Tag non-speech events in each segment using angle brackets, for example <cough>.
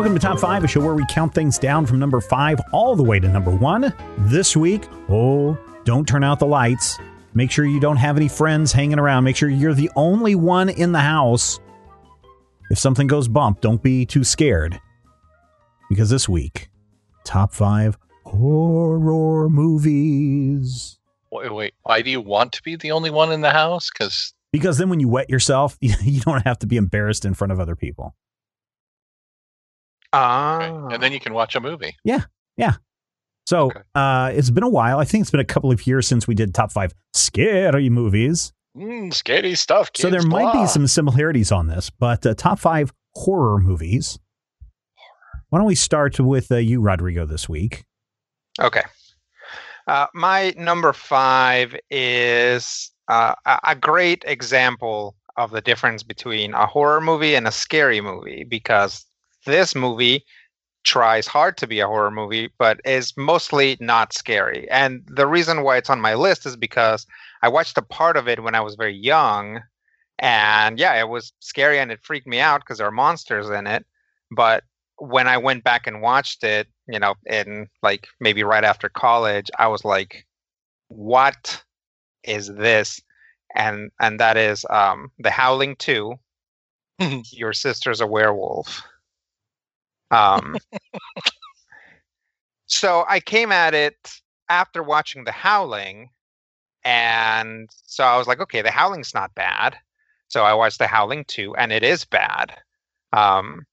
Welcome to Top 5, a show where we count things down from number 5 all the way to number 1. This week, oh, don't turn out the lights. Make sure you don't have any friends hanging around. Make sure you're the only one in the house. If something goes bump, don't be too scared. Because this week, Top 5 horror movies. Wait, wait. Why do you want to be the only one in the house? Because Because then when you wet yourself, <laughs> you don't have to be embarrassed in front of other people. Ah. and then you can watch a movie. Yeah. Yeah. So Okay. uh, it's been a while. I think it's been a couple of years since we did top five scary movies. Mm, scary stuff. so there kids, might blah. be some similarities on this, but uh, top five horror movies. Why don't we start with uh, you, Rodrigo, this week? Okay. Uh, my number five is uh, a a great example of the difference between a horror movie and a scary movie because this movie tries hard to be a horror movie, but is mostly not scary. And the reason why it's on my list is because I watched a part of it when I was very young. And yeah, it was scary and it freaked me out because there are monsters in it. But when I went back and watched it, you know, in like maybe right after college, I was like, what is this? And and that is um The Howling 2. <laughs> Your sister's a werewolf. Um so I came at it after watching The Howling and so I was like, okay, The Howling's not bad. So I watched The Howling 2 and it is bad. Um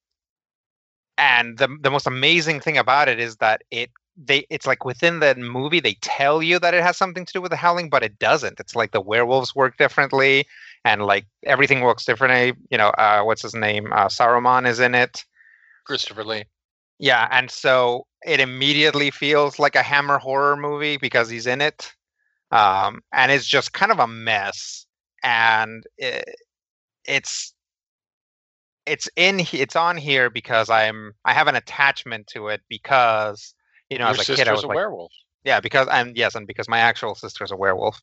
and the the most amazing thing about it is that it they it's like within the movie they tell you that it has something to do with the howling but it doesn't it's like the werewolves work differently and like everything works differently you know uh what's his name uh saruman is in it Christopher Lee. yeah and so it immediately feels like a hammer horror movie because he's in it um and it's just kind of a mess and it, it's it's in it's on here because i'm i have an attachment to it because you know Your as a kid i was a like werewolf. yeah because and yes and because my actual sister's a werewolf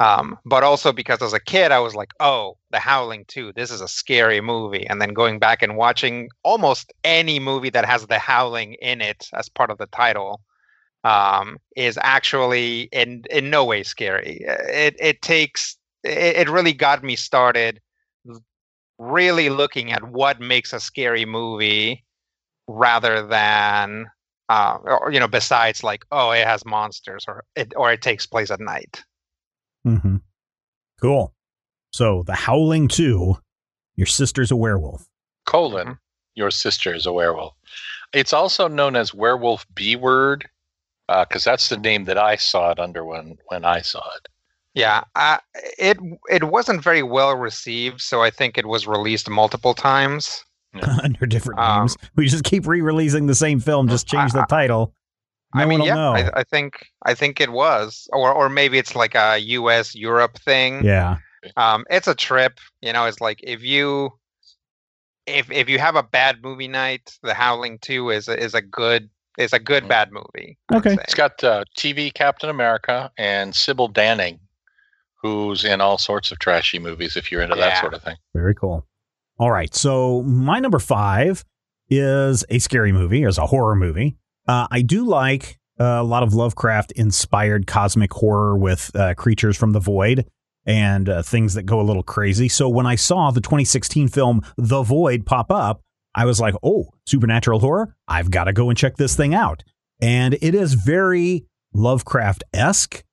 um but also because as a kid i was like oh the howling 2 this is a scary movie. And then going back and watching almost any movie that has the howling in it as part of the title um is actually in in no way scary. It it takes it, it really got me started really looking at what makes a scary movie rather than uh, or you know besides like oh it has monsters or it or it takes place at night Mm-hmm. Cool. So, The Howling 2, Your Sister's a Werewolf. Colon. Your sister is a werewolf. It's also known as werewolf B word because that's the name that I saw it under when when I saw it. yeah uh, it it wasn't very well received so i think it was released multiple times <laughs> under different Um, names. We just keep re-releasing the same film, just change the I- title. No i mean yeah. I, I think i think it was or or maybe it's like a us europe thing yeah. um it's a trip you know it's like if you if if you have a bad movie night the howling 2 is a, is a good is a good Mm. bad movie Okay. say. It's got uh, TV Captain America and Sybil Danning, who's in all sorts of trashy movies. If you're into that sort of thing. Very cool. All right. So my number five is a scary movie, is a horror movie. Uh, I do like uh, a lot of Lovecraft inspired cosmic horror with uh, creatures from the void and uh, things that go a little crazy. So when I saw the 2016 film The Void pop up, I was like, oh, supernatural horror? I've got to go and check this thing out. And it is very Lovecraft esque,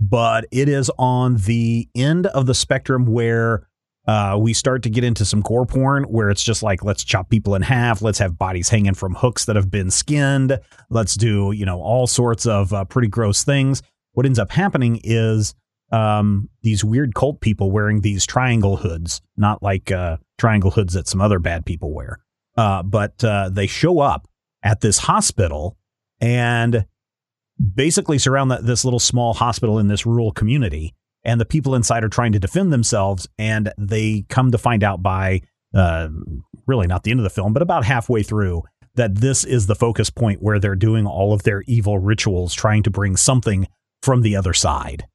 but it is on the end of the spectrum where uh, we start to get into some gore porn where it's just like, let's chop people in half. Let's have bodies hanging from hooks that have been skinned. Let's do, you know, all sorts of uh, pretty gross things. What ends up happening is um, these weird cult people wearing these triangle hoods, not like uh, triangle hoods that some other bad people wear. Uh, but uh, they show up at this hospital and basically surround this little small hospital in this rural community. And the people inside are trying to defend themselves. And they come to find out by uh, really not the end of the film, but about halfway through that this is the focus point where they're doing all of their evil rituals, trying to bring something from the other side.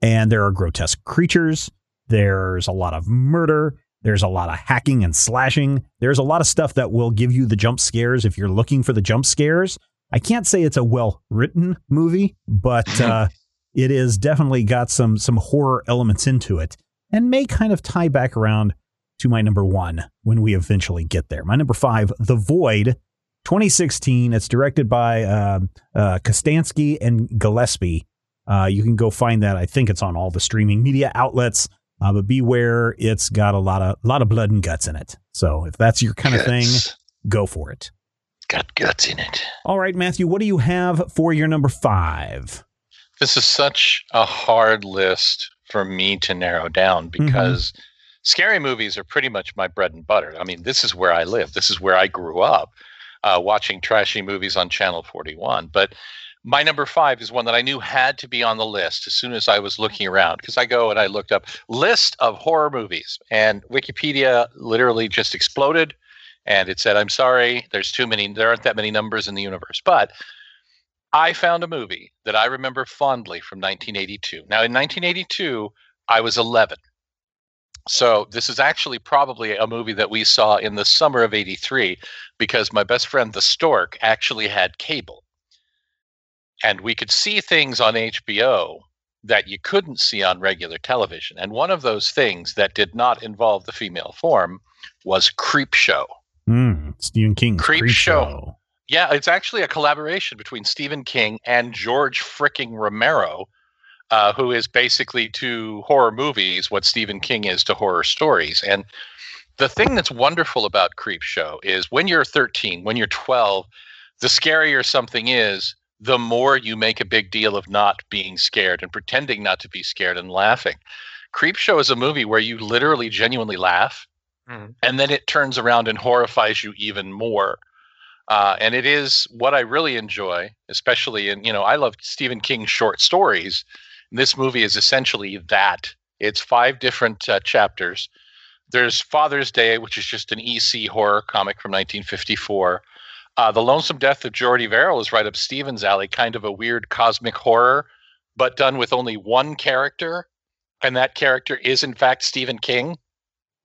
And there are grotesque creatures. There's a lot of murder. There's a lot of hacking and slashing. There's a lot of stuff that will give you the jump scares if you're looking for the jump scares. I can't say it's a well written movie, but <laughs> uh, it is definitely got some some horror elements into it, and may kind of tie back around to my number one when we eventually get there. My number five, The Void, 2016. It's directed by uh, uh, Kostanski and Gillespie. Uh, you can go find that. I think it's on all the streaming media outlets. Uh, but beware, it's got a lot of lot of blood and guts in it. So if that's your kind of thing, go for it. Got guts in it. All right, Matthew, what do you have for your number five? This is such a hard list for me to narrow down Mm-hmm. because scary movies are pretty much my bread and butter. I mean, this is where I live. This is where I grew up uh, watching trashy movies on Channel 41. But my number five is one that I knew had to be on the list as soon as I was looking around because I go and I looked up list of horror movies and Wikipedia literally just exploded and it said, I'm sorry, there's too many, there aren't that many numbers in the universe. But I found a movie that I remember fondly from 1982. Now, in 1982, I was 11. So this is actually probably a movie that we saw in the summer of 83 because my best friend, the Stork, actually had cable. And we could see things on HBO that you couldn't see on regular television. And one of those things that did not involve the female form was Creep Show. Mm, Stephen King's Creep Creep, Show. Show. Yeah, it's actually a collaboration between Stephen King and George fricking Romero, uh, who is basically to horror movies what Stephen King is to horror stories. And the thing that's wonderful about Creep Show is when you're 13, when you're 12, the scarier something is, the more you make a big deal of not being scared and pretending not to be scared and laughing. Creep Show is a movie where you literally genuinely laugh Mhm. and then it turns around and horrifies you even more. Uh, and it is what I really enjoy, especially in, you know, I love Stephen King's short stories. And this movie is essentially that. It's five different uh, chapters. There's Father's Day, which is just an EC horror comic from 1954. Uh, the Lonesome Death of Jordy Verrill is right up Stephen's alley, kind of a weird cosmic horror, but done with only one character. And that character is, in fact, Stephen King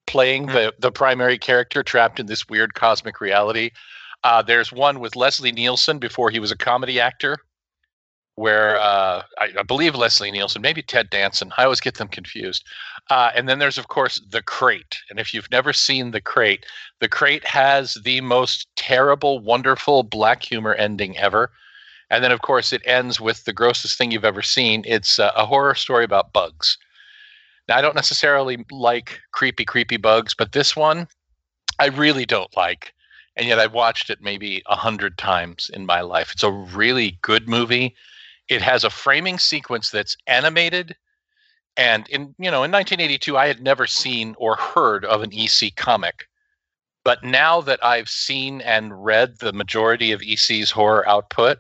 playing Hmm. the, the primary character trapped in this weird cosmic reality. Uh, there's one with Leslie Nielsen before he was a comedy actor, where uh, I, I believe Leslie Nielsen, maybe Ted Danson. I always get them confused. Uh, and then there's, of course, The Crate. And if you've never seen The Crate, The Crate has the most terrible, wonderful black humor ending ever. And then, of course, it ends with the grossest thing you've ever seen. It's uh, a horror story about bugs. Now, I don't necessarily like creepy, creepy bugs, but this one I really don't like. And yet I've watched it maybe a hundred times in my life. It's a really good movie. It has a framing sequence that's animated. And in you know, in 1982, I had never seen or heard of an EC comic. But now that I've seen and read the majority of EC's horror output,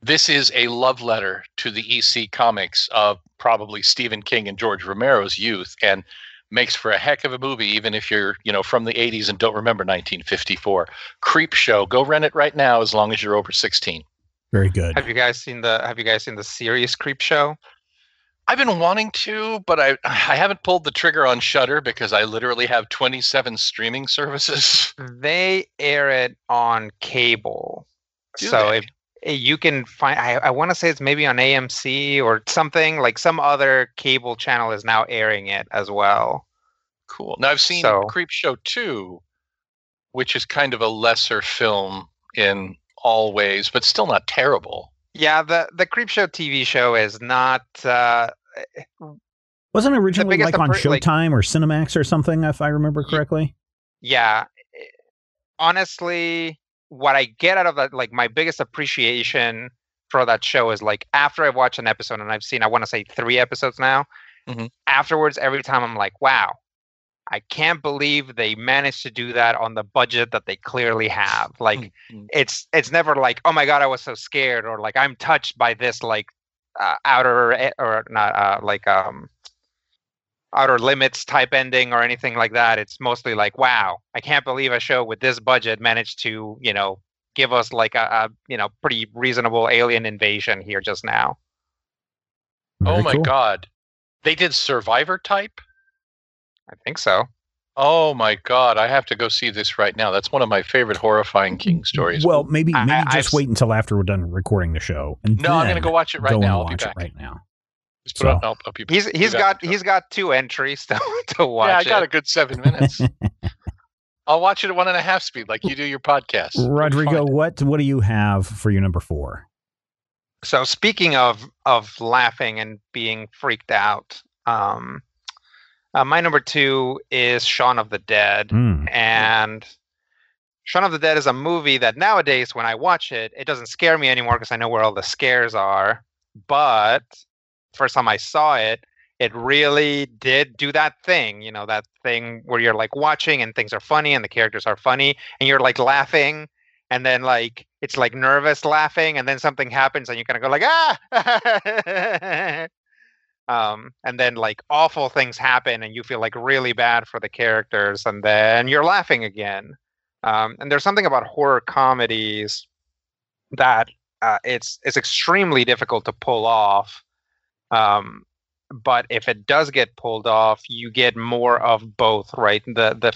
this is a love letter to the EC comics of probably Stephen King and George Romero's youth and makes for a heck of a movie even if you're, you know, from the 80s and don't remember 1954. Creep Show, go rent it right now as long as you're over 16. Very good. Have you guys seen the Have you guys seen the series Creep Show? I've been wanting to, but I I haven't pulled the trigger on Shudder because I literally have 27 streaming services. They air it on cable, Do so they? if you can find, I, I want to say it's maybe on AMC or something like some other cable channel is now airing it as well. Cool. Now I've seen So- Creep Show 2, which is kind of a lesser film in all ways, but still not terrible. Yeah, the the Creep Show TV show is not. Uh, Wasn't originally like on appre- like- Showtime or Cinemax or something, if I remember correctly? yeah, honestly, what I get out of that, like my biggest appreciation for that show is like after I watch an episode and I've seen, I want to say three episodes now. Mhm. Afterwards, every time I'm like, wow, I can't believe they managed to do that on the budget that they clearly have. Like, Mhm. it's it's never like, oh my god, I was so scared, or like I'm touched by this like uh, outer e- or not uh, like um outer limits type ending or anything like that. It's mostly like, wow, I can't believe a show with this budget managed to you know give us like a, a you know pretty reasonable alien invasion here just now. oh my cool. god. They did Survivor type? I think so. Oh my god, I have to go see this right now. That's one of my favorite horrifying King stories. Well, maybe maybe I- just I've- wait until after we're done recording the show. And no, I'm gonna go watch it right go now. I'll be watch it back. right now. Just put So- I'll- I'll be- He's be he's back got he's got two entries <laughs> to, to watch. Yeah, I got it. a good seven minutes. <laughs> I'll watch it at one and a half speed, like you do your podcast. Rodrigo, what what do you have for your number four? So speaking of of laughing and being freaked out, um, uh, my number two is Shaun of the Dead, Mm, and Shaun of the Dead is a movie that nowadays, when I watch it, it doesn't scare me anymore because I know where all the scares are. But first time I saw it, it really did do that thing, you know, that thing where you're like watching and things are funny and the characters are funny and you're like laughing and then like it's like nervous laughing and then something happens and you kind of go like ah! <laughs> Um and then like awful things happen and you feel like really bad for the characters and then you're laughing again. Um and there's something about horror comedies that uh, it's it's extremely difficult to pull off um but if it does get pulled off you get more of both right? The the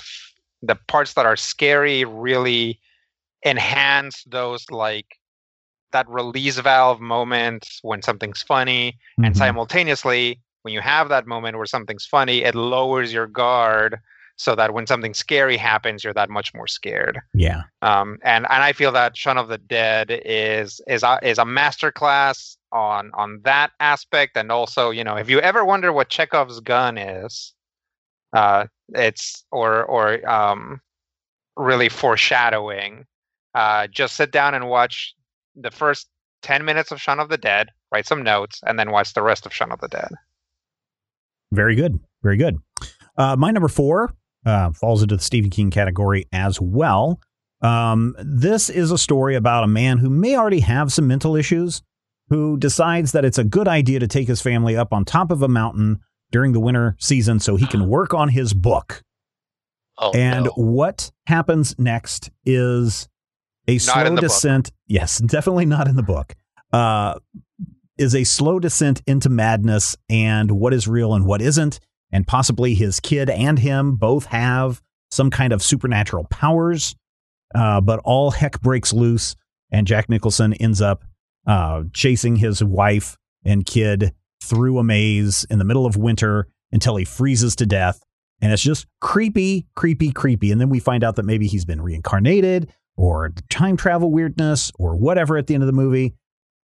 the parts that are scary really enhance those like that release valve moment when something's funny and mhm. simultaneously when you have that moment where something's funny it lowers your guard so that when something scary happens you're that much more scared. Yeah, um, and and I feel that Shaun of the Dead is is a, is a masterclass on on that aspect, and also you know if you ever wonder what Chekhov's gun is, uh, it's or or um, really foreshadowing. Uh, just sit down and watch the first ten minutes of Shaun of the Dead, write some notes, and then watch the rest of Shaun of the Dead. very good, very good. Uh, my number four uh, falls into the Stephen King category as well. Um, this is a story about a man who may already have some mental issues, who decides that it's a good idea to take his family up on top of a mountain during the winter season so he can <gasps> work on his book. Oh, And no. what happens next is a Not slow the book. descent. Yes, <laughs> definitely not in the book. Uh, is a slow descent into madness and what is real and what isn't. And possibly his kid and him both have some kind of supernatural powers. Uh, but all heck breaks loose, and Jack Nicholson ends up uh, chasing his wife and kid through a maze in the middle of winter until he freezes to death and it's just creepy, creepy, creepy. And then we find out that maybe he's been reincarnated or time travel weirdness or whatever at the end of the movie.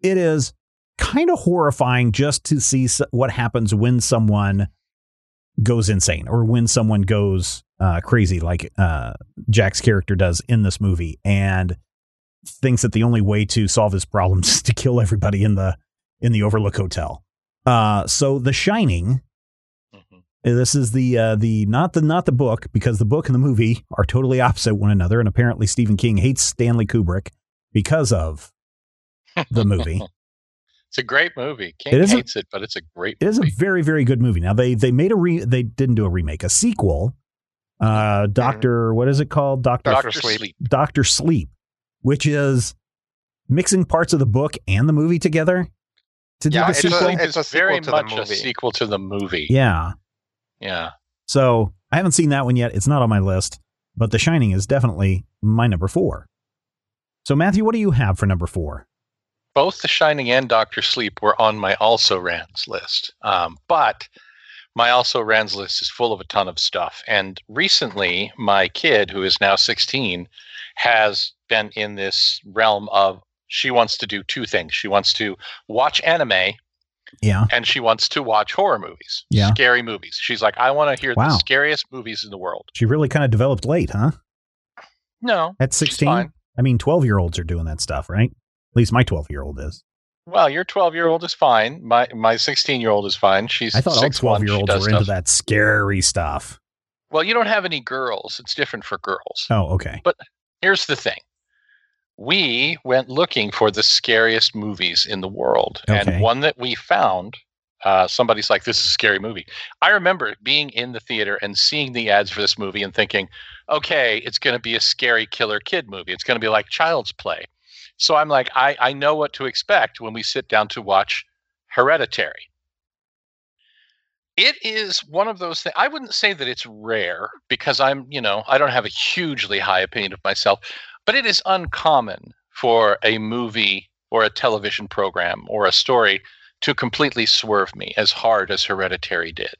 It is kind of horrifying just to see what happens when someone goes insane or when someone goes uh, crazy, like uh, Jack's character does in this movie, and thinks that the only way to solve his problems <laughs> is to kill everybody in the in the Overlook Hotel. Uh, so, The Shining Mhm. this is the uh, the not the not the book because the book and the movie are totally opposite one another, and apparently Stephen King hates Stanley Kubrick because of <laughs> the movie. It's a great movie. King It is a- hates it, but it's a great It is a very very good movie. Now they they made a re they didn't do a remake, a sequel. Uh, Doctor, what is it called? Doctor Dr. Sleep. Sleep. Doctor Sleep, which is mixing parts of the book and the movie together to do the it's a- sequel. it's a sequel very to the much a movie. sequel to the movie. yeah, Yeah. So I haven't seen that one yet. It's not on my list, but The Shining is definitely my number four. So Matthew, what do you have for number four? both The Shining and Doctor Sleep were on my also rans list. Um, but my also rans list is full of a ton of stuff. And recently, my kid, who is now 16, has been in this realm of she wants to do two things. She wants to watch anime Yeah. and she wants to watch horror movies, Yeah. scary movies. She's like, I want to hear Wow. the scariest movies in the world. She really kind of developed late, huh? No. At 16? I mean, 12 year olds are doing that stuff, right? At least my 12 year old is. Well, your 12 year old is fine. My my 16 year old is fine. She's I thought all 6'1", 12 year olds were into stuff. that scary stuff. Well, you don't have any girls. It's different for girls. Oh, okay. But here's the thing. We went looking for the scariest movies in the world. Okay. And one that we found, uh, somebody's like, this is a scary movie. I remember being in the theater and seeing the ads for this movie and thinking, okay, it's going to be a scary killer kid movie. It's going to be like Child's Play. So I'm like, I, I know what to expect when we sit down to watch Hereditary. it is one of those things. I wouldn't say that it's rare because I'm, you know, I don't have a hugely high opinion of myself, but it is uncommon for a movie or a television program or a story to completely swerve me as hard as Hereditary did.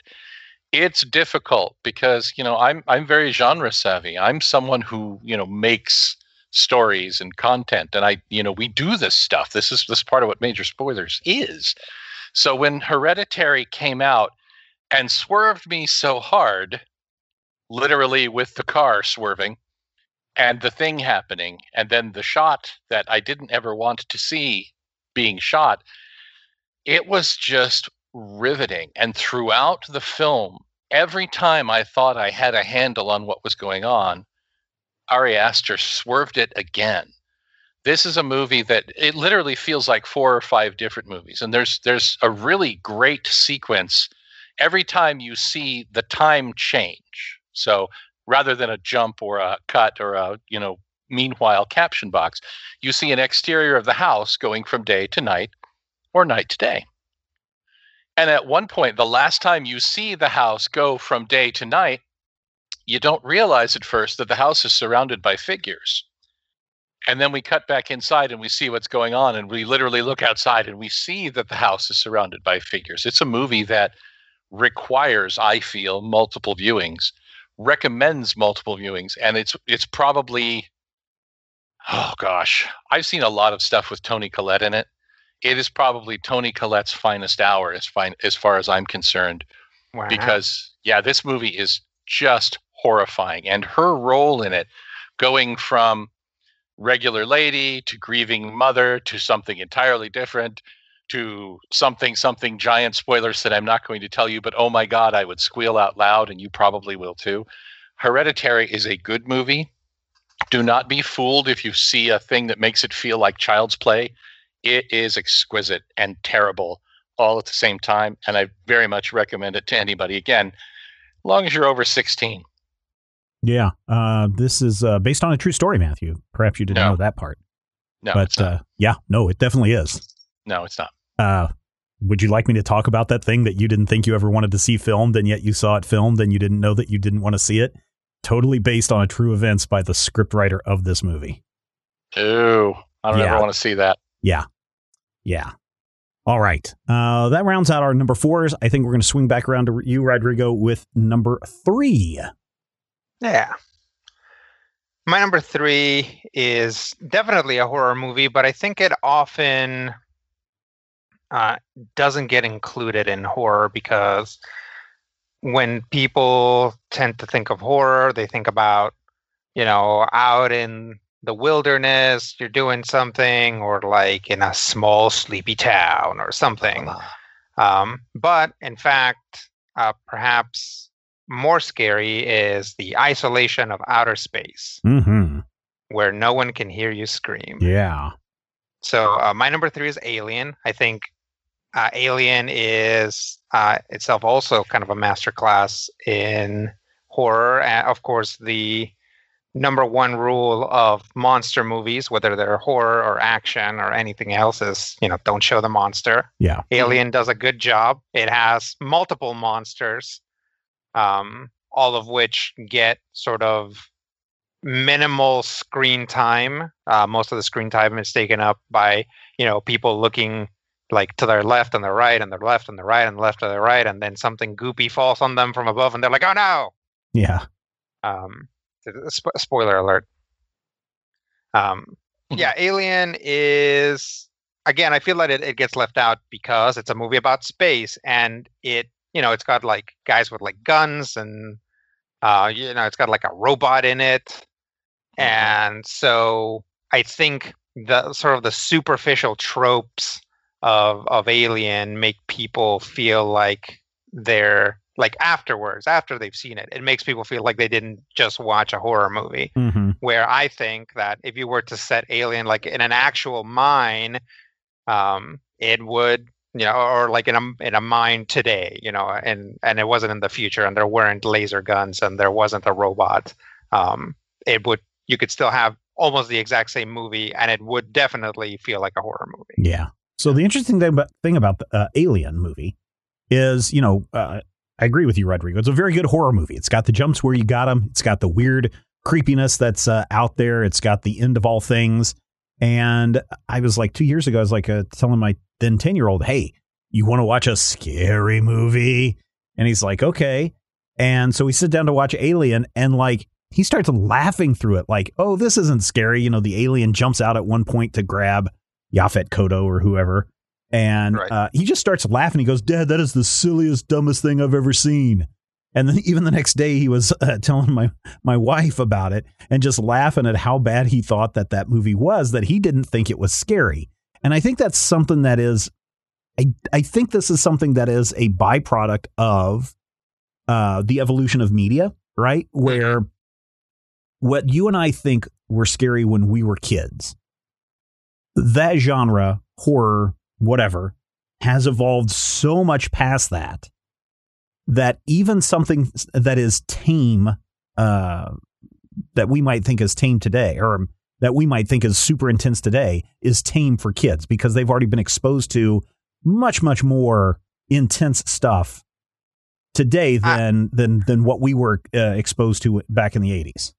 It's difficult because, you know, I'm I'm very genre savvy. I'm someone who, you know, makes stories and content and I, you know, we do this stuff. This is this part of what major spoilers is. So when Hereditary came out and swerved me so hard, literally with the car swerving and the thing happening, and then the shot that I didn't ever want to see being shot, it was just riveting. And throughout the film, every time I thought I had a handle on what was going on, Ari Aster swerved it again. This is a movie that it literally feels like four or five different movies, and there's there's a really great sequence every time you see the time change. So rather than a jump or a cut or a you know meanwhile caption box, you see an exterior of the house going from day to night or night to day. And at one point, the last time you see the house go from day to night, you don't realize at first that the house is surrounded by figures. And then we cut back inside and we see what's going on. And we literally look outside and we see that the house is surrounded by figures. It's a movie that requires, I feel, multiple viewings, recommends multiple viewings. And it's it's probably oh gosh, I've seen a lot of stuff with Toni Collette in it. It is probably Toni Collette's finest hour as fine as far as I'm concerned. Wow. Because yeah, this movie is just horrifying. And her role in it, going from regular lady to grieving mother to something entirely different to something something giant spoilers that I'm not going to tell you but oh my god I would squeal out loud and you probably will too. Hereditary is a good movie. Do not be fooled if you see a thing that makes it feel like child's play. It is exquisite and terrible all at the same time and I very much recommend it to anybody again as long as you're over 16. Yeah, uh, this is uh, based on a true story, Matthew. Perhaps you didn't No. know that part, No, but uh, yeah, no, it definitely is. No, it's not. Uh, would you like me to talk about that thing that you didn't think you ever wanted to see filmed, and yet you saw it filmed, and you didn't know that you didn't want to see it? Totally based on a true events by the scriptwriter of this movie. Ooh, I don't Yeah. ever want to see that. Yeah, yeah. All right, uh, that rounds out our number fours. I think we're going to swing back around to you, Rodrigo, with number three. Yeah. My number three is definitely a horror movie, but I think it often uh, doesn't get included in horror because when people tend to think of horror, they think about, you know, out in the wilderness, you're doing something, or like in a small, sleepy town or something. Um, but in fact, uh, perhaps more scary is the isolation of outer space Mm-hmm. where no one can hear you scream. Yeah. So uh, my number three is Alien. I think uh, Alien is uh, itself also kind of a masterclass in horror. And of course, the number one rule of monster movies, whether they're horror or action or anything else, is you know don't show the monster. Yeah. Alien does a good job. It has multiple monsters, um, all of which get sort of minimal screen time. Uh, most of the screen time is taken up by you know people looking like to their left and their right and their left and their right and left to their right, and then something goopy falls on them from above, and they're like, "Oh no!" Yeah. Um, sp- spoiler alert. Um, yeah, Alien is again. I feel like it, it gets left out because it's a movie about space, and it you know it's got like guys with like guns, and uh, you know it's got like a robot in it, and so I think the sort of the superficial tropes of of Alien make people feel like they're like afterwards after they've seen it it makes people feel like they didn't just watch a horror movie Mm-hmm. where i think that if you were to set alien like in an actual mine um it would you know or like in a in a mine today you know and and it wasn't in the future and there weren't laser guns and there wasn't a robot um it would you could still have almost the exact same movie and it would definitely feel like a horror movie Yeah. So the interesting thing about, the uh, Alien movie is, you know, uh, I agree with you, Rodrigo. It's a very good horror movie. It's got the jumps where you got them. It's got the weird creepiness that's uh, out there. It's got the end of all things. And I was like two years ago, I was like uh, telling my then 10 year old, hey, you want to watch a scary movie? And he's like, okay. And so we sit down to watch Alien and like he starts laughing through it, like, oh, this isn't scary. You know, the alien jumps out at one point to grab Yaphet Kotto or whoever. And right. uh, he just starts laughing. He goes, Dad, that is the silliest, dumbest thing I've ever seen. And then <laughs> even the next day, he was uh, telling my my wife about it and just laughing at how bad he thought that that movie was. That he didn't think it was scary. And I think that's something that is, I I think this is something that is a byproduct of uh, the evolution of media, right? Mm-hmm. Where what you and I think were scary when we were kids, that genre, horror, whatever, has evolved so much past that that even something that is tame, uh, that we might think is tame today, or that we might think is super intense today, is tame for kids because they've already been exposed to much, much more intense stuff today than I, than than what we were uh, exposed to back in the eighties.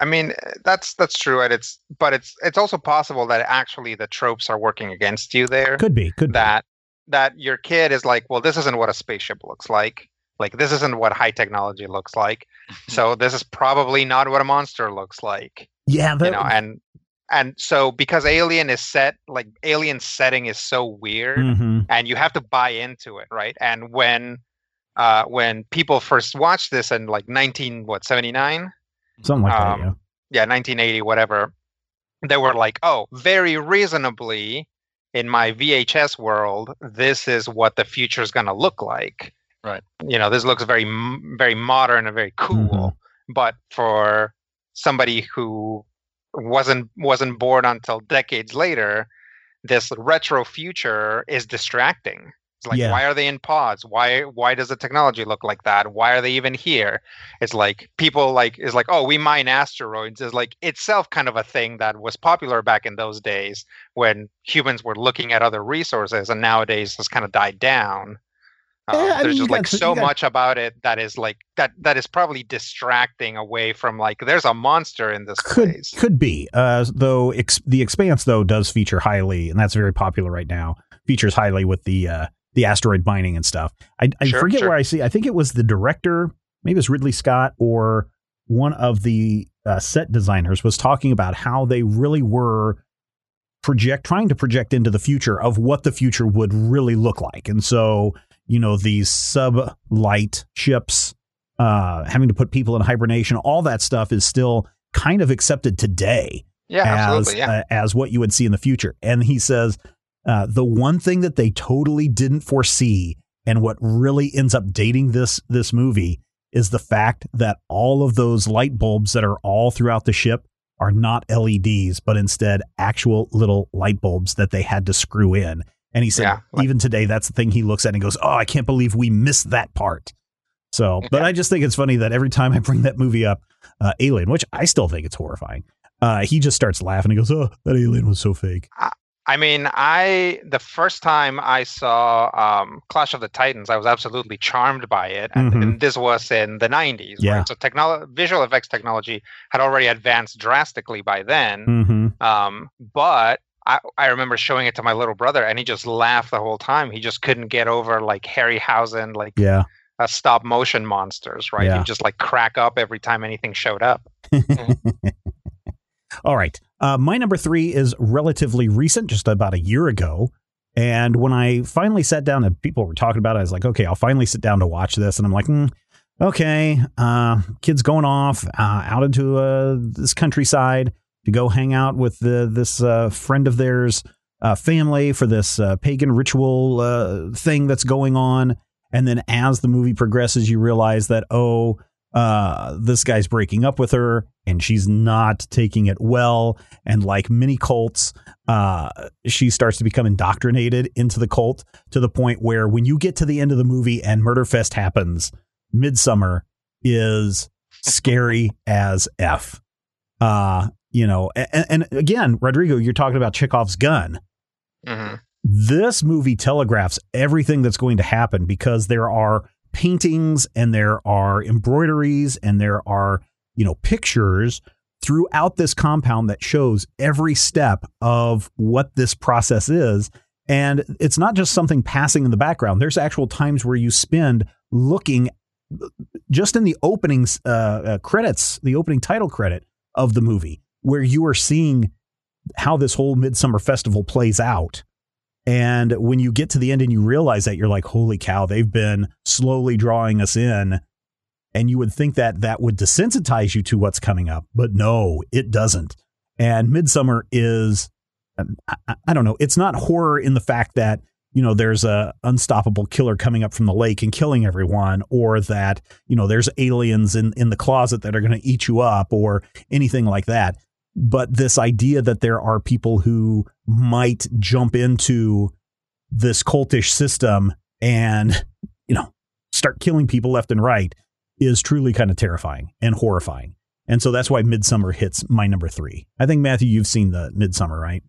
I mean, that's that's true, and it's but it's it's also possible that actually the tropes are working against you there. Could be, could that be. that your kid is like, well, this isn't what a spaceship looks like. Like this isn't what high technology looks like. so this is probably not what a monster looks like. Yeah, that, you know, and and so because Alien is set like Alien setting is so weird, mm-hmm. and you have to buy into it, right? And when uh, when people first watched this in like 19 what 79 something like um, that yeah. yeah 1980 whatever they were like oh very reasonably in my vhs world this is what the future is going to look like right you know this looks very very modern and very cool mm-hmm. but for somebody who wasn't wasn't born until decades later this retro future is distracting it's like, yeah. why are they in pods? Why why does the technology look like that? Why are they even here? It's like people like is like, oh, we mine asteroids is like itself kind of a thing that was popular back in those days when humans were looking at other resources, and nowadays has kind of died down. <laughs> Um, yeah, there's mean, just like got, so got... much about it that is like that that is probably distracting away from like there's a monster in this could, place. Could be, uh, though. Ex- the Expanse though does feature highly, and that's very popular right now. Features highly with the uh, the asteroid mining and stuff. I, I sure, forget sure. where I see. I think it was the director, maybe it was Ridley Scott or one of the uh, set designers was talking about how they really were project trying to project into the future of what the future would really look like. And so, you know, these sub light ships uh, having to put people in hibernation, all that stuff is still kind of accepted today. Yeah, as, absolutely. Yeah. Uh, as what you would see in the future. And he says uh, the one thing that they totally didn't foresee, and what really ends up dating this this movie, is the fact that all of those light bulbs that are all throughout the ship are not LEDs, but instead actual little light bulbs that they had to screw in. And he said, yeah, like, even today, that's the thing he looks at and goes, "Oh, I can't believe we missed that part." So, but I just think it's funny that every time I bring that movie up, uh, Alien, which I still think it's horrifying, uh, he just starts laughing. He goes, "Oh, that alien was so fake." I mean, I the first time I saw um, Clash of the Titans, I was absolutely charmed by it, and, mm-hmm. and this was in the '90s. Yeah. Right? So technology, visual effects technology had already advanced drastically by then. Mm-hmm. Um, but I, I remember showing it to my little brother, and he just laughed the whole time. He just couldn't get over like Harryhausen, like yeah. Uh, stop motion monsters, right? Yeah. He'd just like crack up every time anything showed up. <laughs> All right. Uh, my number three is relatively recent, just about a year ago. And when I finally sat down and people were talking about it, I was like, okay, I'll finally sit down to watch this. And I'm like, mm, okay, uh, kids going off uh, out into uh, this countryside to go hang out with the, this uh, friend of theirs' uh, family for this pagan ritual thing that's going on. And then as the movie progresses, you realize that, oh, uh, this guy's breaking up with her and she's not taking it well. And like many cults, uh, she starts to become indoctrinated into the cult to the point where when you get to the end of the movie and Murderfest happens, Midsummer is scary <laughs> as F. Uh, you know, and, and, again, Rodrigo, you're talking about Chekhov's gun. Mm-hmm. This movie telegraphs everything that's going to happen because there are paintings and there are embroideries and there are, you know, pictures throughout this compound that shows every step of what this process is. And it's not just something passing in the background. There's actual times where you spend looking just in the opening uh, uh, credits, the opening title credit of the movie, where you are seeing how this whole Midsummer Festival plays out. And when you get to the end and you realize that, you're like, holy cow, they've been slowly drawing us in. And you would think that that would desensitize you to what's coming up. But no, it doesn't. And Midsummer is, um, I, I don't know, it's not horror in the fact that you know there's a unstoppable killer coming up from the lake and killing everyone or that you know there's aliens in in the closet that are going to eat you up or anything like that but this idea that there are people who might jump into this cultish system and you know start killing people left and right is truly kind of terrifying and horrifying and so that's why midsummer hits my number three i think matthew you've seen the midsummer right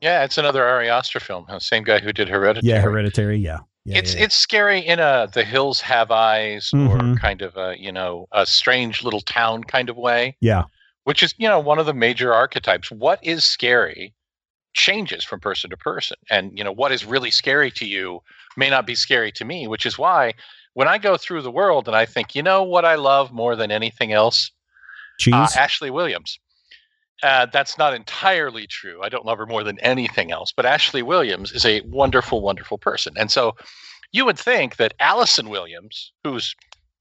yeah, it's another Ari Aster film. The same guy who did Hereditary. Yeah, Hereditary. Yeah. yeah it's yeah, yeah. it's scary in a The Hills Have Eyes mm-hmm. or kind of a you know a strange little town kind of way. Yeah. Which is you know one of the major archetypes. What is scary changes from person to person, and you know what is really scary to you may not be scary to me. Which is why when I go through the world and I think, you know what I love more than anything else, Uh, Ashley Williams. Uh, that's not entirely true. I don't love her more than anything else, but Ashley Williams is a wonderful, wonderful person. And so you would think that Allison Williams, who's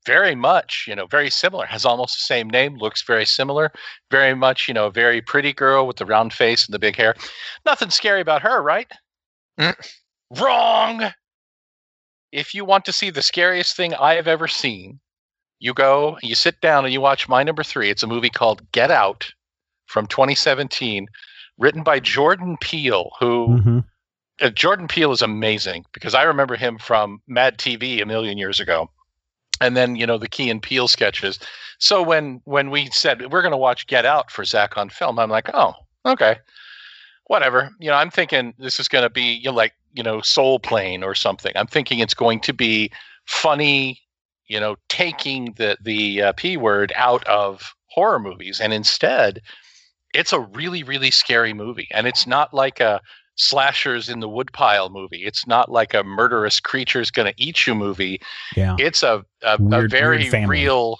very much, you know, very similar, has almost the same name, looks very similar, very much, you know, very pretty girl with the round face and the big hair. Nothing scary about her, right? Mm. Wrong. If you want to see the scariest thing I have ever seen, you go, you sit down and you watch my number three. It's a movie called Get Out from 2017, written by Jordan Peele, who mm-hmm. uh, Jordan Peele is amazing because I remember him from Mad TV a million years ago. And then, you know, the Key and Peele sketches. So when when we said we're going to watch Get Out for Zach on film, I'm like, oh, okay, whatever. You know, I'm thinking this is going to be you know, like you know Soul Plane or something. I'm thinking it's going to be funny, you know, taking the the uh, p word out of horror movies, and instead, it's a really really scary movie and it's not like a slashers in the woodpile movie. It's not like a murderous creature's going to eat you movie. Yeah. It's a a, weird, a very real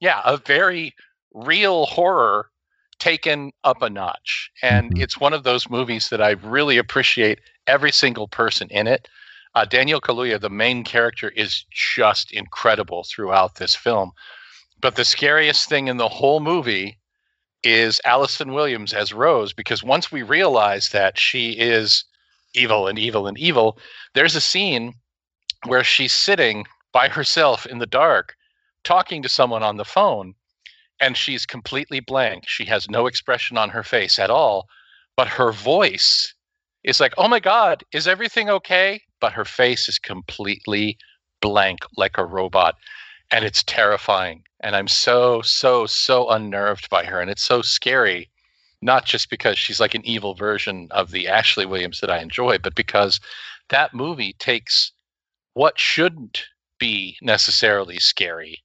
yeah a very real horror taken up a notch. And mm-hmm. it's one of those movies that i really appreciate every single person in it. Uh, daniel kaluuya the main character is just incredible throughout this film. But the scariest thing in the whole movie is Allison Williams as Rose because once we realize that she is evil and evil and evil, there's a scene where she's sitting by herself in the dark talking to someone on the phone and she's completely blank. She has no expression on her face at all, but her voice is like, "Oh my god, is everything okay?" But her face is completely blank like a robot and it's terrifying and i'm so so so unnerved by her and it's so scary not just because she's like an evil version of the ashley williams that i enjoy but because that movie takes what shouldn't be necessarily scary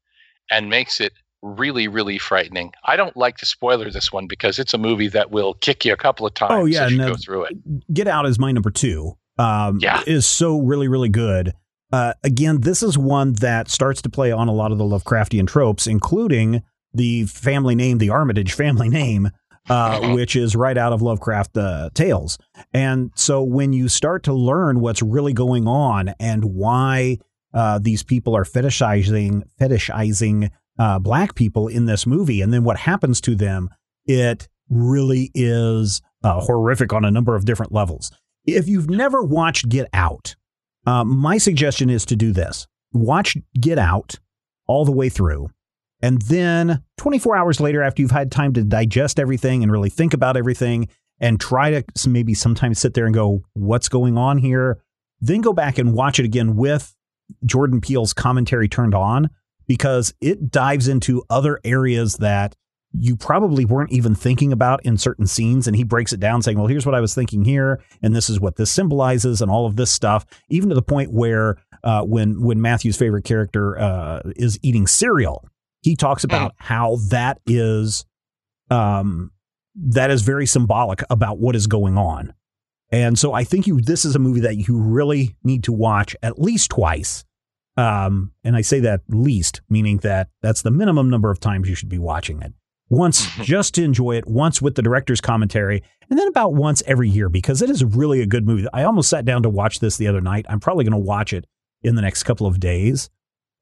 and makes it really really frightening. I don't like to spoiler this one because it's a movie that will kick you a couple of times oh yeah as you go through it. Get out is my number two um, yeah. is so really really good uh, again, this is one that starts to play on a lot of the Lovecraftian tropes, including the family name, the Armitage family name, uh, <laughs> which is right out of Lovecraft uh, tales. And so when you start to learn what's really going on and why uh, these people are fetishizing fetishizing uh, black people in this movie, and then what happens to them, it really is uh, horrific on a number of different levels. If you've never watched Get Out, uh, my suggestion is to do this watch Get Out all the way through. And then 24 hours later, after you've had time to digest everything and really think about everything and try to maybe sometimes sit there and go, what's going on here? Then go back and watch it again with Jordan Peele's commentary turned on because it dives into other areas that you probably weren't even thinking about in certain scenes. And he breaks it down saying, well, here's what I was thinking here. And this is what this symbolizes and all of this stuff, even to the point where uh, when, when Matthew's favorite character uh, is eating cereal, he talks about mm. how that is, um, that is very symbolic about what is going on. And so I think you, this is a movie that you really need to watch at least twice. Um, and I say that least, meaning that that's the minimum number of times you should be watching it once just to enjoy it, once with the director's commentary, and then about once every year because it is really a good movie. I almost sat down to watch this the other night. I'm probably going to watch it in the next couple of days.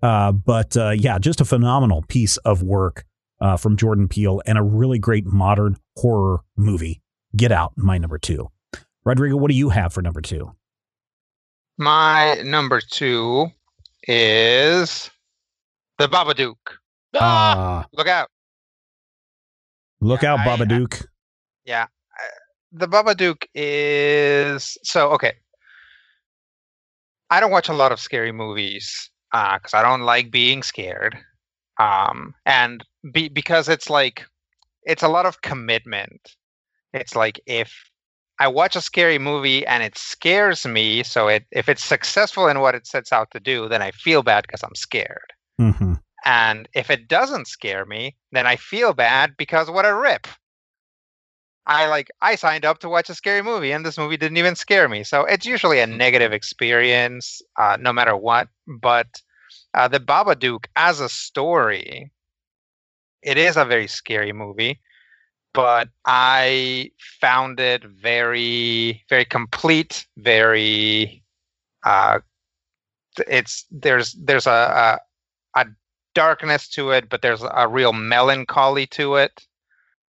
Uh, but uh, yeah, just a phenomenal piece of work uh, from Jordan Peele and a really great modern horror movie. Get Out, my number two. Rodrigo, what do you have for number two? My number two is The Babadook. Ah, look out! Look yeah, out, Babadook. I, yeah. The Babadook is so okay. I don't watch a lot of scary movies because uh, I don't like being scared. Um, and be, because it's like it's a lot of commitment. It's like if I watch a scary movie and it scares me, so it if it's successful in what it sets out to do, then I feel bad because I'm scared. Mm-hmm. And if it doesn't scare me, then I feel bad because what a rip. I like I signed up to watch a scary movie and this movie didn't even scare me. So it's usually a negative experience, uh, no matter what. But uh, the Babadook as a story, it is a very scary movie, but I found it very, very complete. Very, uh, it's there's there's a, a, a darkness to it, but there's a real melancholy to it.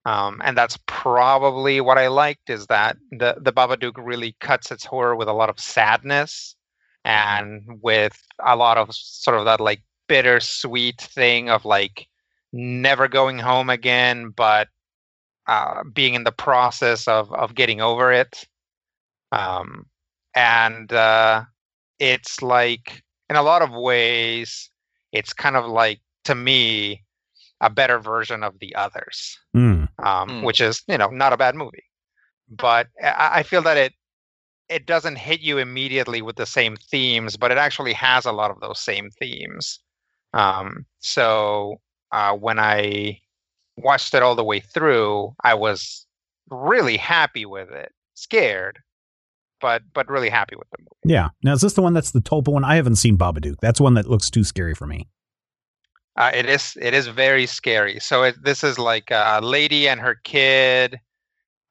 Um, and that's probably what I liked is that the the Babadook really cuts its horror with a lot of sadness and with a lot of sort of that like bittersweet thing of like never going home again, but uh, being in the process of of getting over it. Um, and uh, it's like in a lot of ways it's kind of like to me a better version of the others, mm. Um, mm. which is you know not a bad movie, but I, I feel that it it doesn't hit you immediately with the same themes, but it actually has a lot of those same themes. Um, so uh, when I watched it all the way through, I was really happy with it. Scared, but but really happy with the movie. Yeah. Now is this the one that's the Tulpa one? I haven't seen Babadook. That's one that looks too scary for me. Uh, it is it is very scary. So it, this is like a lady and her kid,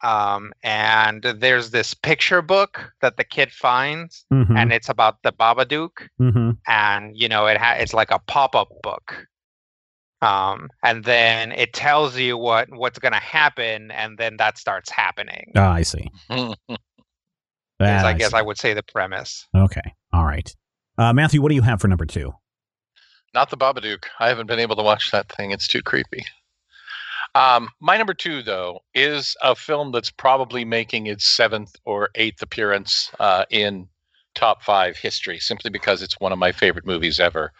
um, and there's this picture book that the kid finds, mm-hmm. and it's about the Babadook, mm-hmm. and you know it ha- it's like a pop up book, um, and then it tells you what what's going to happen, and then that starts happening. Oh, I see. <laughs> That I, I guess see. I would say the premise. Okay. All right. Uh, Matthew, what do you have for number two? Not the Babadook. I haven't been able to watch that thing. It's too creepy. Um, my number two, though, is a film that's probably making its seventh or eighth appearance uh, in top five history, simply because it's one of my favorite movies ever.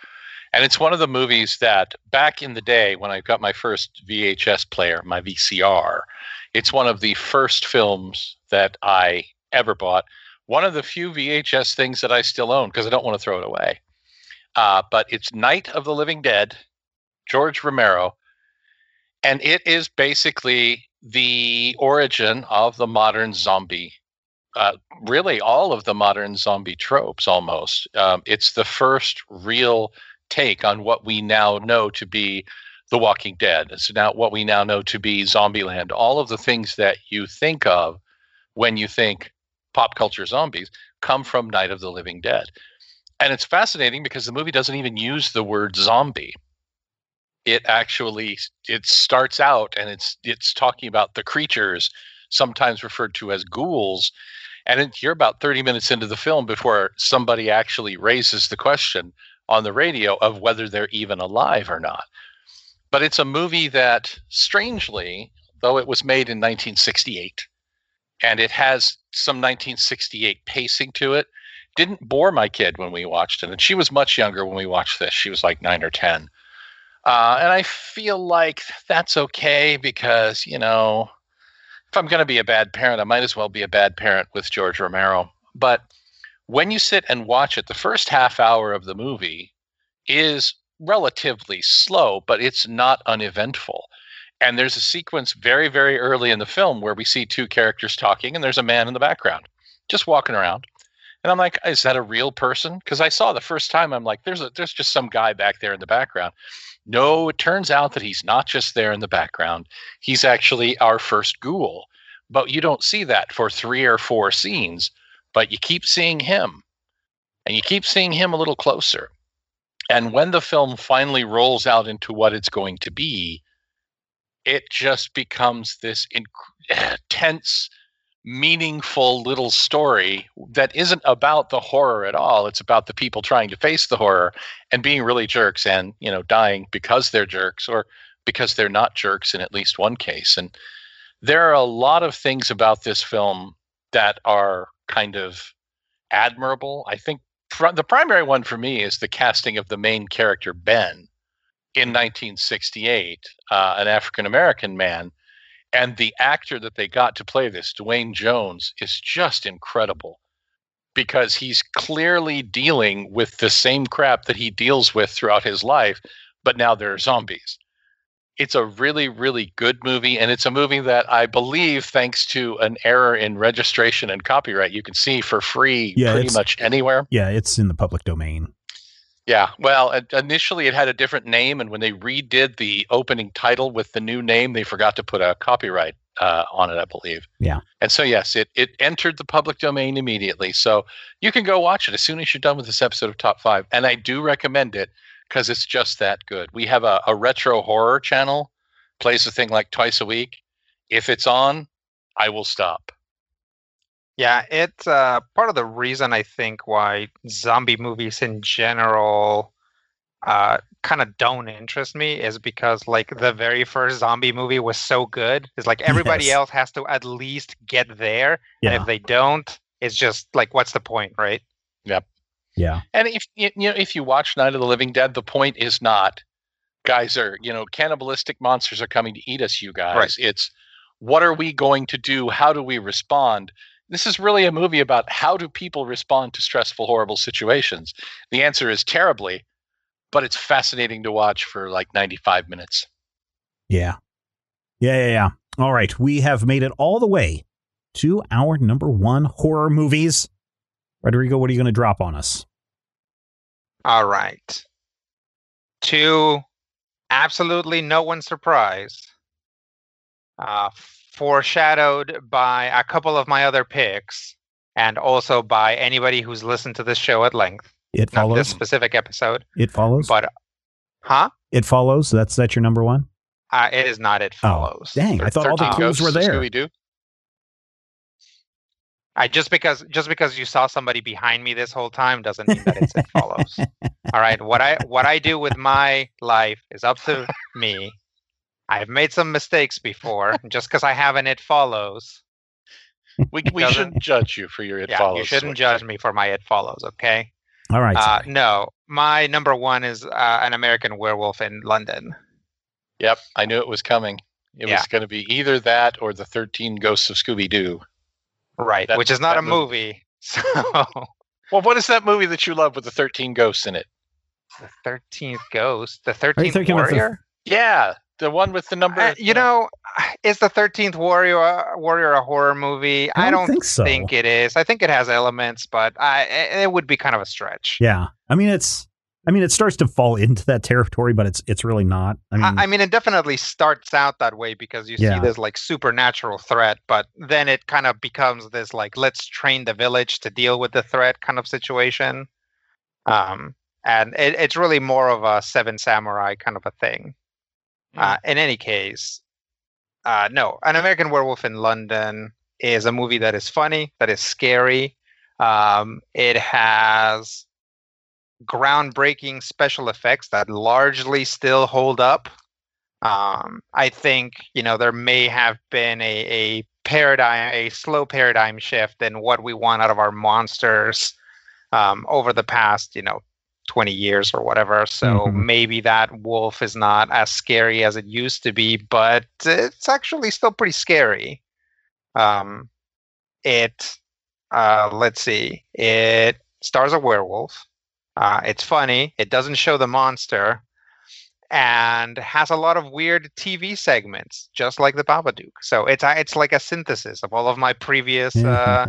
And it's one of the movies that back in the day when I got my first VHS player, my VCR, it's one of the first films that I ever bought. One of the few VHS things that I still own because I don't want to throw it away. Uh, but it's Night of the Living Dead, George Romero, and it is basically the origin of the modern zombie. Uh, really, all of the modern zombie tropes almost. Um, it's the first real take on what we now know to be The Walking Dead. It's now what we now know to be Zombieland. All of the things that you think of when you think pop culture zombies come from Night of the Living Dead. And it's fascinating because the movie doesn't even use the word zombie. It actually it starts out and it's it's talking about the creatures, sometimes referred to as ghouls. And you're about 30 minutes into the film before somebody actually raises the question on the radio of whether they're even alive or not. But it's a movie that, strangely, though it was made in 1968, and it has some 1968 pacing to it. Didn't bore my kid when we watched it, and she was much younger when we watched this. She was like nine or ten. Uh, and I feel like that's okay because, you know, if I'm going to be a bad parent, I might as well be a bad parent with George Romero. But when you sit and watch it, the first half hour of the movie is relatively slow, but it's not uneventful. And there's a sequence very, very early in the film where we see two characters talking, and there's a man in the background just walking around. And I'm like, is that a real person? Because I saw the first time, I'm like, there's a there's just some guy back there in the background. No, it turns out that he's not just there in the background. He's actually our first ghoul. But you don't see that for three or four scenes, but you keep seeing him. And you keep seeing him a little closer. And when the film finally rolls out into what it's going to be, it just becomes this intense eh, meaningful little story that isn't about the horror at all. It's about the people trying to face the horror and being really jerks and, you know, dying because they're jerks or because they're not jerks in at least one case. And there are a lot of things about this film that are kind of admirable. I think pr- the primary one for me is the casting of the main character, Ben, in 1968, uh, an African American man and the actor that they got to play this, Duane Jones, is just incredible because he's clearly dealing with the same crap that he deals with throughout his life, but now there are zombies. It's a really, really good movie, and it's a movie that I believe, thanks to an error in registration and copyright, you can see for free Yeah, pretty much anywhere. Yeah, it's in the public domain. Yeah, well, initially it had a different name, and when they redid the opening title with the new name, they forgot to put a copyright uh, on it, I believe. Yeah. And so, yes, it it entered the public domain immediately. So you can go watch it as soon as you're done with this episode of Top Five, and I do recommend it because it's just that good. We have a, a retro horror channel, plays the thing like twice a week. If it's on, I will stop. Yeah, it's uh, part of the reason I think why zombie movies in general uh, kind of don't interest me is because like the very first zombie movie was so good. It's like everybody Yes. else has to at least get there, and if they don't, it's just like what's the point, right? Yep. Yeah. And if you you know if you watch Night of the Living Dead, the point is not guys are you know cannibalistic monsters are coming to eat us. You guys, Right. it's what are we going to do? How do we respond? This is really a movie about how do people respond to stressful, horrible situations. The answer is terribly, but it's fascinating to watch for like 95 minutes. Yeah. Yeah, yeah, yeah. All right. We have made it all the way to our number one horror movies. Rodrigo, what are you going to drop on us? All right. To absolutely no one's surprise, uh, foreshadowed by a couple of my other picks, and also by anybody who's listened to this show at length. It Not follows. this specific episode, It follows. but huh? it follows. That's that's your number one. Uh, it is not. It follows. Dang, I thought all the 13 clues were there. Scooby Doo. I just because just because you saw somebody behind me this whole time doesn't mean that it's it follows. <laughs> All right. What I what I do with my life is up to me. I've made some mistakes before. <laughs> Just because I haven't it follows. We, we shouldn't judge you for your it yeah, follows. you shouldn't what judge me for my it follows. Okay. All right. Uh, no, my number one is uh, an American Werewolf in London. Yep, I knew it was coming. It Yeah. was going to be either that or the 13 Ghosts of Scooby Doo. Right, That- which is not a movie. movie. <laughs> So Well, what is that movie that you love with the 13 ghosts in it? the thirteenth ghost, the thirteenth thinking of the- warrior. Yeah, the one with the number. Uh, you know, is the thirteenth warrior uh, warrior a horror movie? I don't think so. think it is. I think it has elements, but I it it would be kind of a stretch. Yeah. I mean, it's. I mean, it starts to fall into that territory, but it's it's really not. I mean, I, I mean, it definitely starts out that way because you Yeah. see this like supernatural threat, but then it kind of becomes this like let's train the village to deal with the threat kind of situation. Um, and it, it's really more of a Seven Samurai kind of a thing. Uh, in any case, uh, no, An American Werewolf in London is a movie that is funny, that is scary. Um, it has groundbreaking special effects that largely still hold up. Um, I think you know there may have been a, a paradigm, a slow paradigm shift in what we want out of our monsters um, over the past you know 20 years or whatever. So Mhm. maybe that wolf is not as scary as it used to be, but it's actually still pretty scary. Um, it, uh, let's see, it stars a werewolf. Uh, it's funny. It doesn't show the monster, and has a lot of weird TV segments, just like the Babadook. So it's it's like a synthesis of all of my previous uh,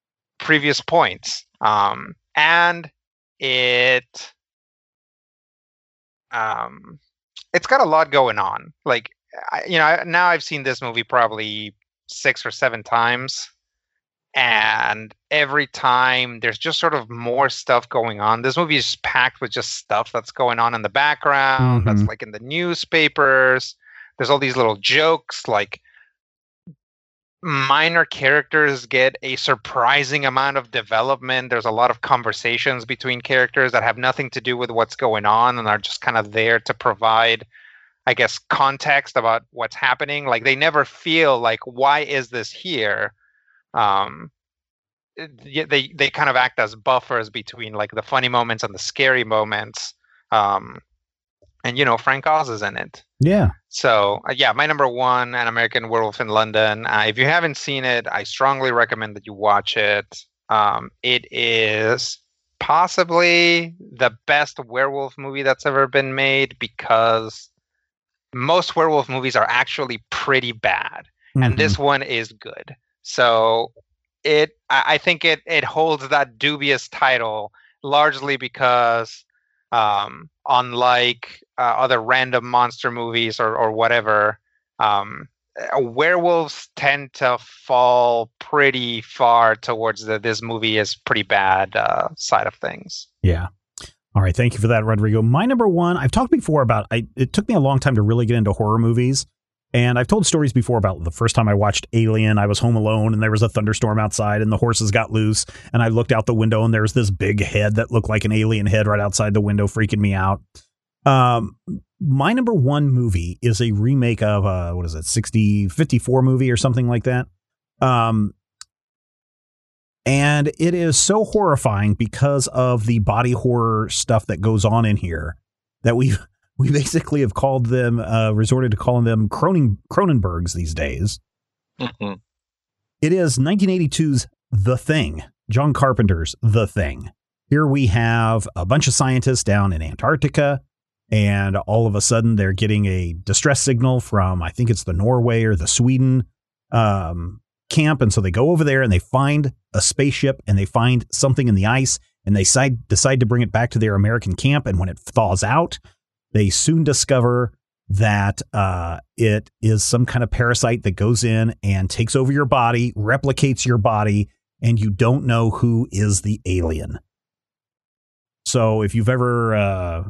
<laughs> previous points. Um, and it um, it's got a lot going on. Like I, you know, now I've seen this movie probably six or seven times, and every time there's just sort of more stuff going on. This movie is packed with just stuff that's going on in the background. That's Mhm. like in the newspapers. There's all these little jokes, like minor characters get a surprising amount of development. There's a lot of conversations between characters that have nothing to do with what's going on and are just kind of there to provide, I guess, context about what's happening. Like they never feel like, why is this here? Um, they they kind of act as buffers between like the funny moments and the scary moments. Um, and you know, Frank Oz is in it. yeah. So uh, yeah, my number one, An American Werewolf in London. Uh, if you haven't seen it, I strongly recommend that you watch it. Um, it is possibly the best werewolf movie that's ever been made because most werewolf movies are actually pretty bad, and Mhm. this one is good. So it, I, I think it it holds that dubious title largely because um, unlike uh, other random monster movies or, or whatever, um, uh, werewolves tend to fall pretty far towards the this movie is pretty bad uh, side of things. Yeah. All right. Thank you for that, Rodrigo. My number one, I've talked before about, I, it took me a long time to really get into horror movies. And I've told stories before about the first time I watched Alien. I was home alone and there was a thunderstorm outside and the horses got loose. And I looked out the window and there was this big head that looked like an alien head right outside the window, freaking me out. Um, my number one movie is a remake of, uh, what is it, 60, 54 movie or something like that. Um, and it is so horrifying because of the body horror stuff that goes on in here that we we basically have called them uh, resorted to calling them Cronin, Cronenbergs these days. Mhm. It is 1982's The Thing, John Carpenter's The Thing. Here we have a bunch of scientists down in Antarctica, and all of a sudden they're getting a distress signal from I think it's the Norway or the Sweden um, camp, and so they go over there and they find a spaceship and they find something in the ice, and they decide decide to bring it back to their American camp. And when it thaws out, they soon discover that uh, it is some kind of parasite that goes in and takes over your body, replicates your body, and you don't know who is the alien. So if you've ever, uh,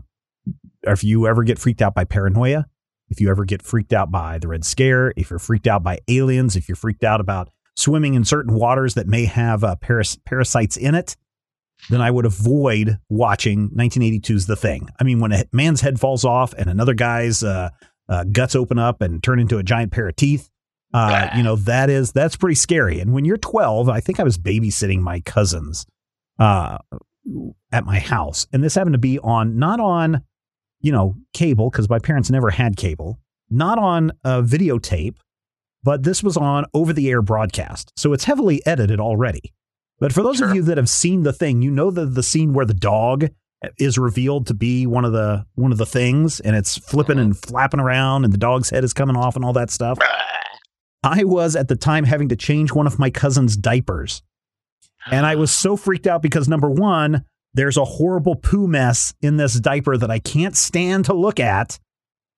if you ever get freaked out by paranoia, if you ever get freaked out by the Red Scare, if you're freaked out by aliens, if you're freaked out about swimming in certain waters that may have uh, paras- parasites in it, then I would avoid watching 1982's The Thing. I mean, when a man's head falls off and another guy's uh, uh, guts open up and turn into a giant pair of teeth, uh, you know that is that's pretty scary. And when you're 12, I think I was babysitting my cousins uh, at my house, and this happened to be on not on you know cable because my parents never had cable, not on a videotape, but this was on over the air broadcast, so it's heavily edited already. But for those Sure. of you that have seen the thing, you know the the scene where the dog is revealed to be one of the one of the things, and it's flipping mm-hmm. and flapping around, and the dog's head is coming off, and all that stuff. I was at the time having to change one of my cousin's diapers, and I was <gasps> so freaked out because number one, there's a horrible poo mess in this diaper that I can't stand to look at.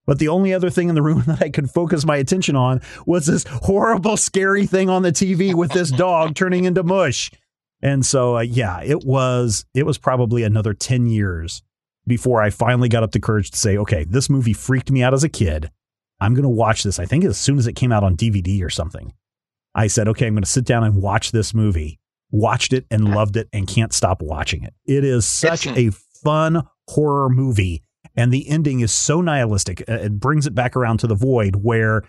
But the only other thing in the room <laughs> that I could focus my attention on was this horrible, scary thing on the TV with this dog turning into mush. And so, uh, yeah, it was it was probably another ten years before I finally got up the courage to say, okay, this movie freaked me out as a kid. I'm going to watch this. I think as soon as it came out on DVD or something, I said, okay, I'm going to sit down and watch this movie. Watched it and loved it and can't stop watching it. It is such a fun horror movie. And the ending is so nihilistic. Uh, It brings it back around to the void where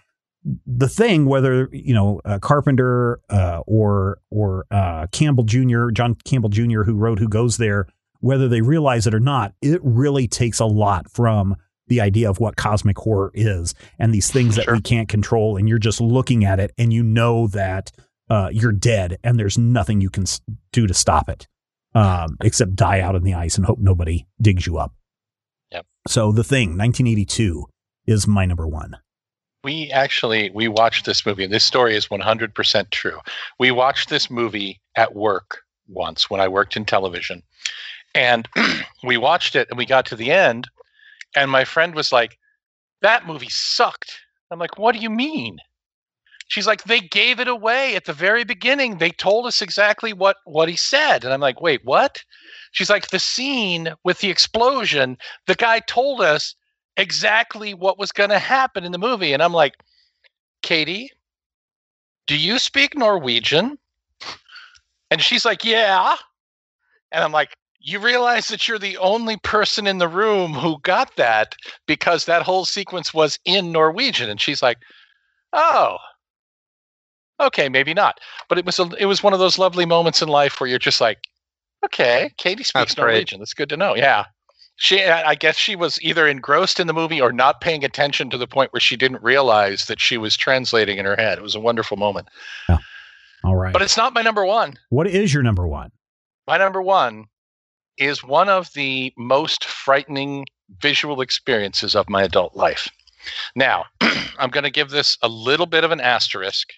the thing, whether you know uh, Carpenter uh, or or uh, Campbell Jr., John Campbell Jr., who wrote Who Goes There, whether they realize it or not, it really takes a lot from the idea of what cosmic horror is and these things that Sure. we can't control. And you're just looking at it and you know that uh, you're dead and there's nothing you can do to stop it um, except die out in the ice and hope nobody digs you up. Yep. So The Thing, 1982, is my number one. We actually we watched this movie, and this story is 100% true. We watched this movie at work once when I worked in television, and <clears throat> we watched it, and we got to the end, and my friend was like, "That movie sucked." I'm like, "What do you mean?" She's like, "They gave it away at the very beginning. They told us exactly what what he said," and I'm like, "Wait, what?" She's like, "The scene with the explosion. The guy told us." Exactly what was going to happen in the movie. And I'm like, Katie, do you speak Norwegian? And she's like, yeah. And I'm like, you realize that you're the only person in the room who got that because that whole sequence was in Norwegian. And she's like, oh, okay, maybe not. But it was a, it was one of those lovely moments in life where you're just like, okay, Katie speaks That's great. Norwegian. That's good to know. Yeah. She, I guess she was either engrossed in the movie or not paying attention to the point where she didn't realize that she was translating in her head. It was a wonderful moment. All right. But it's not my number one. what is your number one? My number one is one of the most frightening visual experiences of my adult life. Now, <clears throat> I'm going to give this a little bit of an asterisk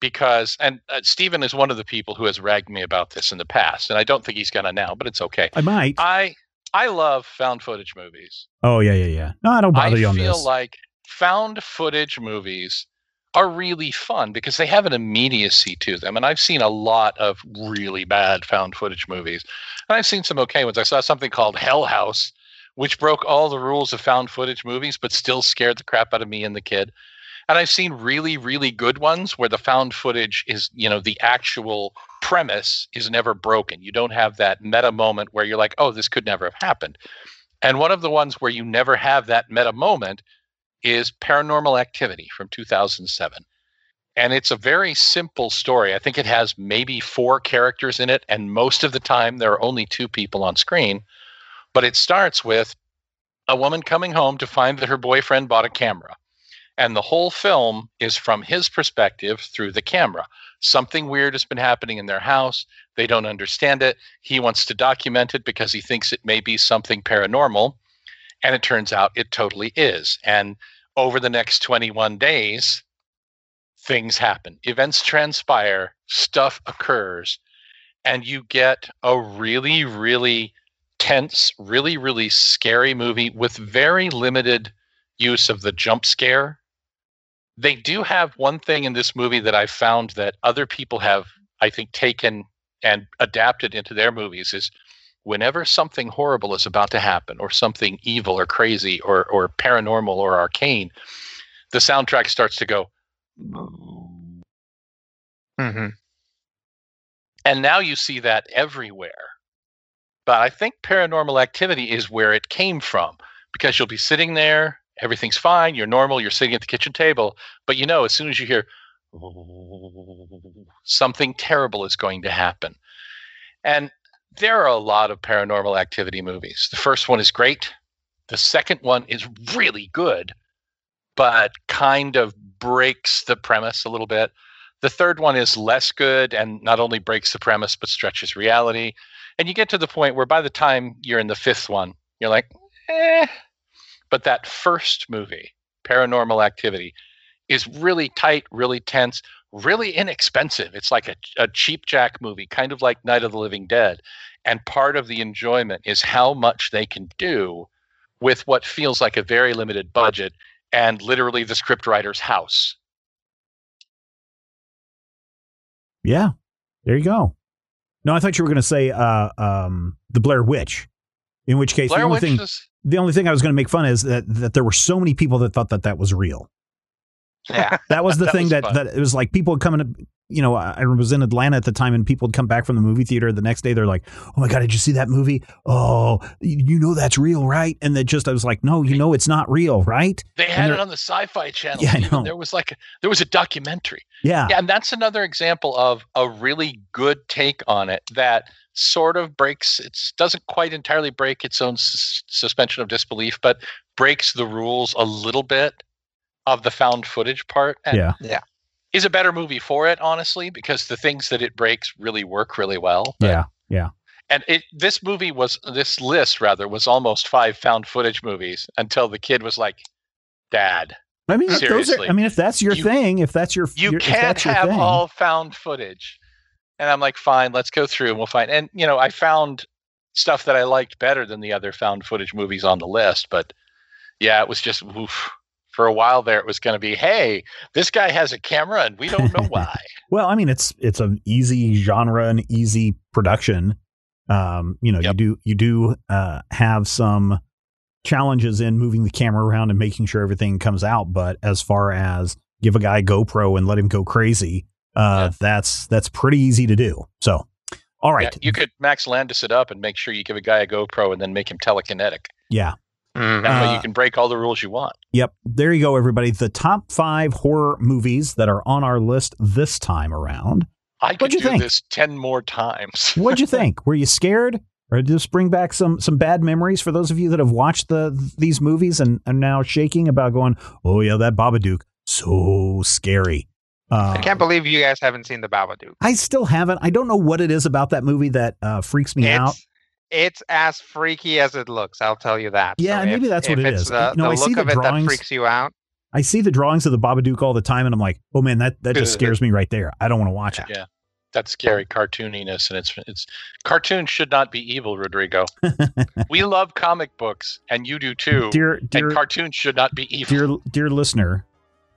because, and uh, Stephen is one of the people who has ragged me about this in the past, and I don't think he's going to now, but it's okay. I might. I I love found footage movies. oh, yeah, yeah, yeah. No, I don't bother I you on this. I feel like found footage movies are really fun because they have an immediacy to them. And I've seen a lot of really bad found footage movies. And I've seen some okay ones. I saw something called Hell House, which broke all the rules of found footage movies, but still scared the crap out of me and the kid. And I've seen really, really good ones where the found footage is, you know, the actual premise is never broken. You don't have that meta moment where you're like, oh, this could never have happened. And one of the ones where you never have that meta moment is Paranormal Activity from 2007. And it's a very simple story. I think it has maybe four characters in it, and most of the time there are only two people on screen. But it starts with a woman coming home to find that her boyfriend bought a camera. And the whole film is from his perspective through the camera. Something weird has been happening in their house. They don't understand it. He wants to document it because he thinks it may be something paranormal. And it turns out it totally is. And over the next 21 days, things happen, events transpire, stuff occurs, and you get a really, really tense, really, really scary movie with very limited use of the jump scare. They do have one thing in this movie that I've found that other people have, I think, taken and adapted into their movies is whenever something horrible is about to happen or something evil or crazy or, or paranormal or arcane, the soundtrack starts to go. hmm And now you see that everywhere. But I think paranormal activity is where it came from because you'll be sitting there, everything's fine, you're normal, you're sitting at the kitchen table, but you know, as soon as you hear something terrible is going to happen. And there are a lot of paranormal activity movies. The first one is great, the second one is really good, but kind of breaks the premise a little bit. The third one is less good and not only breaks the premise, but stretches reality. And you get to the point where by the time you're in the fifth one, you're like, eh. But that first movie, Paranormal Activity, is really tight, really tense, really inexpensive. It's like a, a cheap jack movie, kind of like Night of the Living Dead. And part of the enjoyment is how much they can do with what feels like a very limited budget and literally the scriptwriter's house. Yeah, there you go. No, I thought you were going to say uh, um, the Blair Witch. In which case, Blair the only Witch thing is the only thing I was going to make fun is that that there were so many people that thought that that was real. Yeah. That was the <laughs> That thing was that fun. that it was like people coming. To, you know, I was in Atlanta at the time, and people would come back from the movie theater the next day. They're like, "Oh my god, did you see that movie? Oh, you know that's real, right?" And then just I was like, "No, you know it's not real, right?" They had it on the Sci-Fi Channel. Yeah, I know. There was like there was a documentary. Yeah, yeah, and that's another example of a really good take on it that sort of breaks. It doesn't quite entirely break its own sus- suspension of disbelief, but breaks the rules a little bit of the found footage part. And yeah, yeah is a better movie for it, honestly, because the things that it breaks really work really well. But, yeah, yeah. And it this movie was this list rather was almost five found footage movies until the kid was like, "Dad." I mean, seriously. Are, I mean, if that's your You- thing, if that's your, You your can't your have thing, all found footage. And I'm like, fine, let's go through and we'll find. And you know, I found stuff that I liked better than the other found footage movies on the list. But yeah, it was just oof. For a while there, it was going to be, hey, this guy has a camera and we don't know <laughs> why. Well, I mean, it's it's an easy genre and easy production. Um, you know, you do you do uh, have some challenges in moving the camera around and making sure everything comes out. But as far as give a guy GoPro and let him go crazy, uh, Yeah. that's that's pretty easy to do. So, all right, Yeah, you could Max Landis it up and make sure you give a guy a GoPro and then make him telekinetic. yeah, Mhm. That way Uh, you can break all the rules you want. Yep. There you go, everybody. The top five horror movies that are on our list this time around. I could What'd you do think? this ten more times. <laughs> What'd you <laughs> think? Were you scared? Or did this bring back some some bad memories for those of you that have watched the these movies and are now shaking about going, oh yeah, that Babadook, so scary. Uh, I can't believe you guys haven't seen the Babadook. I still haven't. I don't know what it is about that movie that uh, freaks me out. It's it's as freaky as it looks. I'll tell you that. Yeah, So maybe that's what it's is. The, You know, the I look see the it drawings. that freaks you out. I see the drawings of the Babadook all the time, and I'm like, oh man, that that just <laughs> scares me right there. I don't want to watch it. Yeah. That scary cartooniness, and it's it's cartoons should not be evil, Rodrigo. <laughs> we love comic books, and you do too. Dear dear and cartoons should not be evil. dear dear listener,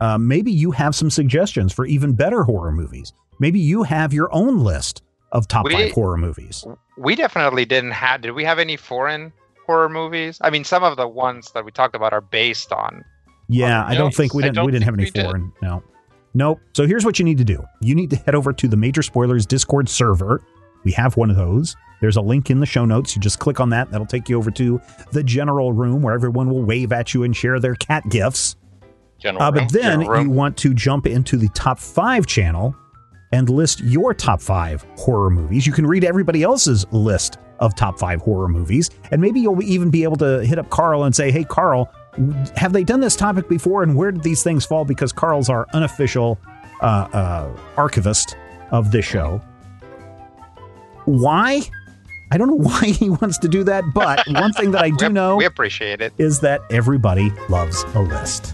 uh, maybe you have some suggestions for even better horror movies. Maybe you have your own list of top We- five horror movies. We definitely didn't have. Did we have any foreign horror movies? I mean, some of the ones that we talked about are based on. Yeah, I don't think we didn't. We didn't have any think we did. foreign. No, nope. So here's what you need to do. You need to head over to the Major Spoilers Discord server. We have one of those. There's a link in the show notes. You just click on that. That'll take you over to the general room where everyone will wave at you and share their cat gifts. General Uh, room. but then General room. you want to jump into the top five channel and list your top five horror movies. You can read everybody else's list of top five horror movies, and maybe you'll even be able to hit up Carl and say, "Hey, Carl, have they done this topic before? And where did these things fall?" Because Carl's our unofficial uh, uh, archivist of this show. Why? I don't know <laughs> why he wants to do that, but one thing that I do <laughs> know we appreciate it. is that everybody loves a list.